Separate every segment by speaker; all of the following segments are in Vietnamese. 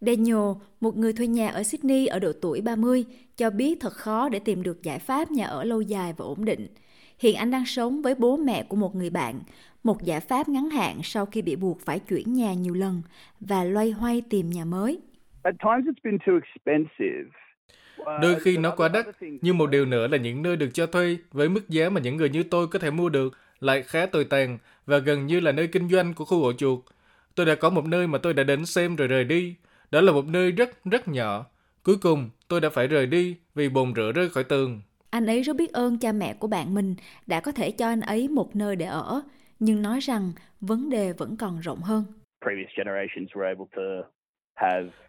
Speaker 1: Daniel, một người thuê nhà ở Sydney ở độ tuổi 30, cho biết thật khó để tìm được giải pháp nhà ở lâu dài và ổn định. Hiện anh đang sống với bố mẹ của một người bạn, một giải pháp ngắn hạn sau khi bị buộc phải chuyển nhà nhiều lần và loay hoay tìm nhà mới.
Speaker 2: Đôi khi nó quá đắt, nhưng một điều nữa là những nơi được cho thuê với mức giá mà những người như tôi có thể mua được lại khá tồi tàn và gần như là nơi kinh doanh của khu ổ chuột. Tôi đã có một nơi mà tôi đã đến xem rồi rời đi. Đó là một nơi rất rất nhỏ. Cuối cùng, tôi đã phải rời đi vì bồn rửa rơi khỏi tường.
Speaker 1: Anh ấy rất biết ơn cha mẹ của bạn mình đã có thể cho anh ấy một nơi để ở, nhưng nói rằng vấn đề vẫn còn rộng hơn.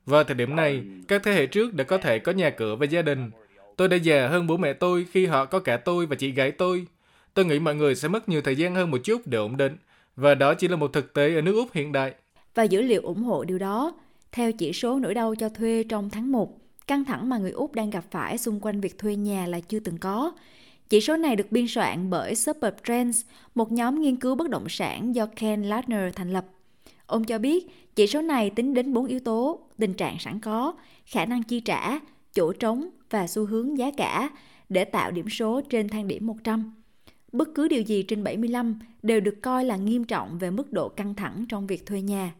Speaker 2: Vào thời điểm này, các thế hệ trước đã có thể có nhà cửa và gia đình. Tôi đã già hơn bố mẹ tôi khi họ có cả tôi và chị gái tôi. Tôi nghĩ mọi người sẽ mất nhiều thời gian hơn một chút để ổn định, và đó chỉ là một thực tế ở nước Úc hiện đại.
Speaker 1: Và dữ liệu ủng hộ điều đó. Theo chỉ số nỗi đau cho thuê trong tháng 1, căng thẳng mà người Úc đang gặp phải xung quanh việc thuê nhà là chưa từng có. Chỉ số này được biên soạn bởi Suburb Trends, một nhóm nghiên cứu bất động sản do Ken Lardner thành lập. Ông cho biết chỉ số này tính đến 4 yếu tố, tình trạng sẵn có, khả năng chi trả, chỗ trống và xu hướng giá cả để tạo điểm số trên thang điểm 100. Bất cứ điều gì trên 75 đều được coi là nghiêm trọng về mức độ căng thẳng trong việc thuê nhà.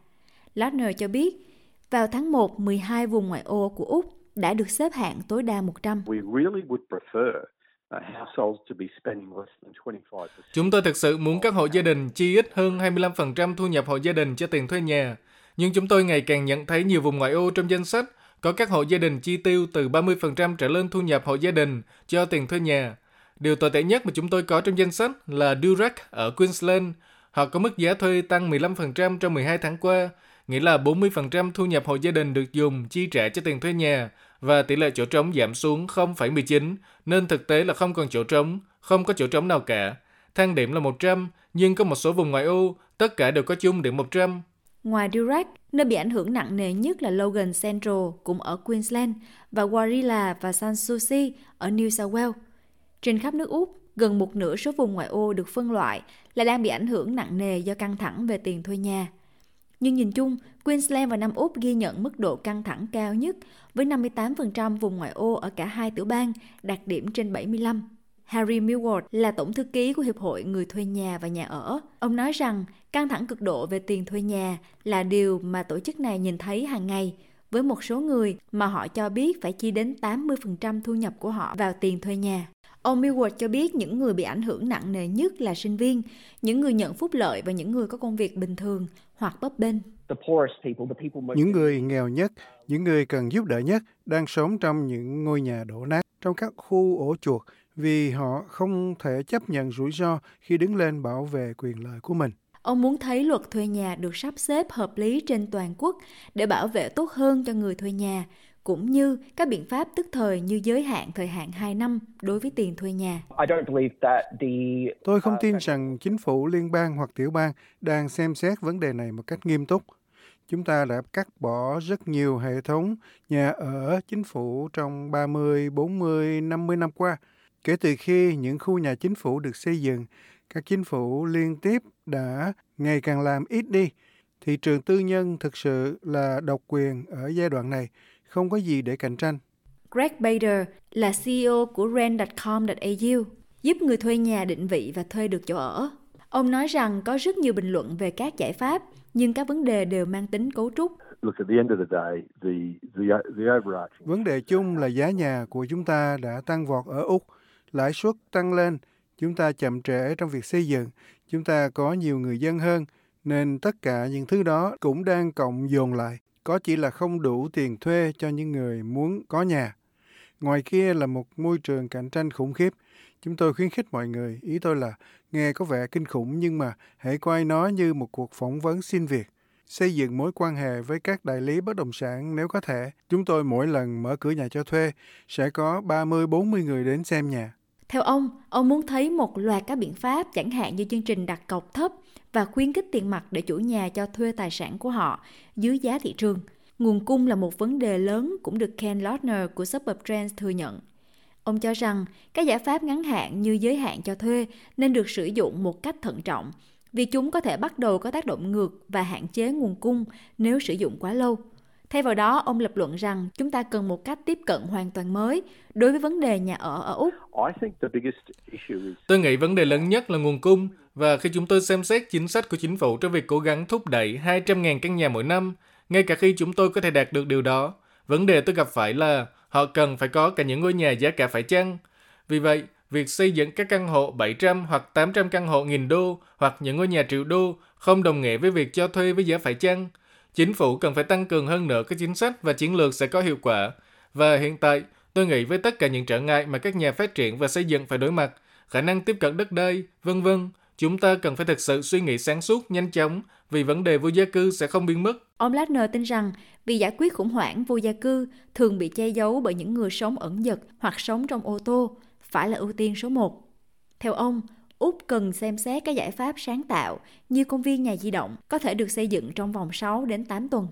Speaker 1: Lardner cho biết, vào tháng 1, 12 vùng ngoại ô của Úc đã được xếp hạng tối đa 100.
Speaker 2: Chúng tôi thực sự muốn các hộ gia đình chi ít hơn 25% thu nhập hộ gia đình cho tiền thuê nhà. Nhưng chúng tôi ngày càng nhận thấy nhiều vùng ngoại ô trong danh sách có các hộ gia đình chi tiêu từ 30% trở lên thu nhập hộ gia đình cho tiền thuê nhà. Điều tồi tệ nhất mà chúng tôi có trong danh sách là Durack ở Queensland. Họ có mức giá thuê tăng 15% trong 12 tháng qua, nghĩa là 40% thu nhập hộ gia đình được dùng chi trả cho tiền thuê nhà và tỷ lệ chỗ trống giảm xuống 0,19, nên thực tế là không còn chỗ trống, không có chỗ trống nào cả. Thang điểm là 100, nhưng có một số vùng ngoại ô, tất cả đều có chung điểm 100.
Speaker 1: Ngoài Durack, nơi bị ảnh hưởng nặng nề nhất là Logan Central cũng ở Queensland và Warilla và Sanssouci ở New South Wales. Trên khắp nước Úc, gần một nửa số vùng ngoại ô được phân loại là đang bị ảnh hưởng nặng nề do căng thẳng về tiền thuê nhà. Nhưng nhìn chung, Queensland và Nam Úc ghi nhận mức độ căng thẳng cao nhất với 58% vùng ngoại ô ở cả hai tiểu bang đạt điểm trên 75. Harry Millward là tổng thư ký của Hiệp hội Người thuê nhà và nhà ở. Ông nói rằng căng thẳng cực độ về tiền thuê nhà là điều mà tổ chức này nhìn thấy hàng ngày với một số người mà họ cho biết phải chi đến 80% thu nhập của họ vào tiền thuê nhà. Ông Millward cho biết những người bị ảnh hưởng nặng nề nhất là sinh viên, những người nhận phúc lợi và những người có công việc bình thường hoặc bấp bênh.
Speaker 3: Những người nghèo nhất, những người cần giúp đỡ nhất đang sống trong những ngôi nhà đổ nát, trong các khu ổ chuột vì họ không thể chấp nhận rủi ro khi đứng lên bảo vệ quyền lợi của mình.
Speaker 1: Ông muốn thấy luật thuê nhà được sắp xếp hợp lý trên toàn quốc để bảo vệ tốt hơn cho người thuê nhà, cũng như các biện pháp tức thời như giới hạn thời hạn 2 năm đối với tiền thuê nhà.
Speaker 3: Tôi không tin rằng chính phủ liên bang hoặc tiểu bang đang xem xét vấn đề này một cách nghiêm túc. Chúng ta đã cắt bỏ rất nhiều hệ thống nhà ở chính phủ trong 30, 40, 50 năm qua. Kể từ khi những khu nhà chính phủ được xây dựng, các chính phủ liên tiếp đã ngày càng làm ít đi. Thị trường tư nhân thực sự là độc quyền ở giai đoạn này không có gì để cạnh tranh.
Speaker 1: Greg Bader là CEO của rent.com.au, giúp người thuê nhà định vị và thuê được chỗ ở. Ông nói rằng có rất nhiều bình luận về các giải pháp, nhưng các vấn đề đều mang tính cấu trúc.
Speaker 3: Vấn đề chung là giá nhà của chúng ta đã tăng vọt ở Úc, lãi suất tăng lên, chúng ta chậm trễ trong việc xây dựng, chúng ta có nhiều người dân hơn, nên tất cả những thứ đó cũng đang cộng dồn lại có chỉ là không đủ tiền thuê cho những người muốn có nhà. Ngoài kia là một môi trường cạnh tranh khủng khiếp. Chúng tôi khuyến khích mọi người, ý tôi là nghe có vẻ kinh khủng nhưng mà hãy coi nó như một cuộc phỏng vấn xin việc. Xây dựng mối quan hệ với các đại lý bất động sản nếu có thể. Chúng tôi mỗi lần mở cửa nhà cho thuê sẽ có 30-40 người đến xem nhà.
Speaker 1: Theo ông, ông muốn thấy một loạt các biện pháp chẳng hạn như chương trình đặt cọc thấp và khuyến khích tiền mặt để chủ nhà cho thuê tài sản của họ dưới giá thị trường. Nguồn cung là một vấn đề lớn cũng được Ken Lautner của Suburb Trends thừa nhận. Ông cho rằng các giải pháp ngắn hạn như giới hạn cho thuê nên được sử dụng một cách thận trọng vì chúng có thể bắt đầu có tác động ngược và hạn chế nguồn cung nếu sử dụng quá lâu. Thay vào đó, ông lập luận rằng chúng ta cần một cách tiếp cận hoàn toàn mới đối với vấn đề nhà ở ở Úc.
Speaker 2: Tôi nghĩ vấn đề lớn nhất là nguồn cung và khi chúng tôi xem xét chính sách của chính phủ trong việc cố gắng thúc đẩy 200.000 căn nhà mỗi năm, ngay cả khi chúng tôi có thể đạt được điều đó, vấn đề tôi gặp phải là họ cần phải có cả những ngôi nhà giá cả phải chăng. Vì vậy, việc xây dựng các căn hộ 700 hoặc 800 căn hộ nghìn đô hoặc những ngôi nhà triệu đô không đồng nghĩa với việc cho thuê với giá phải chăng. Chính phủ cần phải tăng cường hơn nữa các chính sách và chiến lược sẽ có hiệu quả. Và hiện tại, tôi nghĩ với tất cả những trở ngại mà các nhà phát triển và xây dựng phải đối mặt, khả năng tiếp cận đất đai, vân vân, chúng ta cần phải thực sự suy nghĩ sáng suốt, nhanh chóng vì vấn đề vô gia cư sẽ không biến mất.
Speaker 1: Ông Ladner tin rằng việc giải quyết khủng hoảng vô gia cư thường bị che giấu bởi những người sống ẩn dật hoặc sống trong ô tô, phải là ưu tiên số một. Theo ông, Úc cần xem xét các giải pháp sáng tạo như công viên nhà di động có thể được xây dựng trong vòng 6 đến 8 tuần.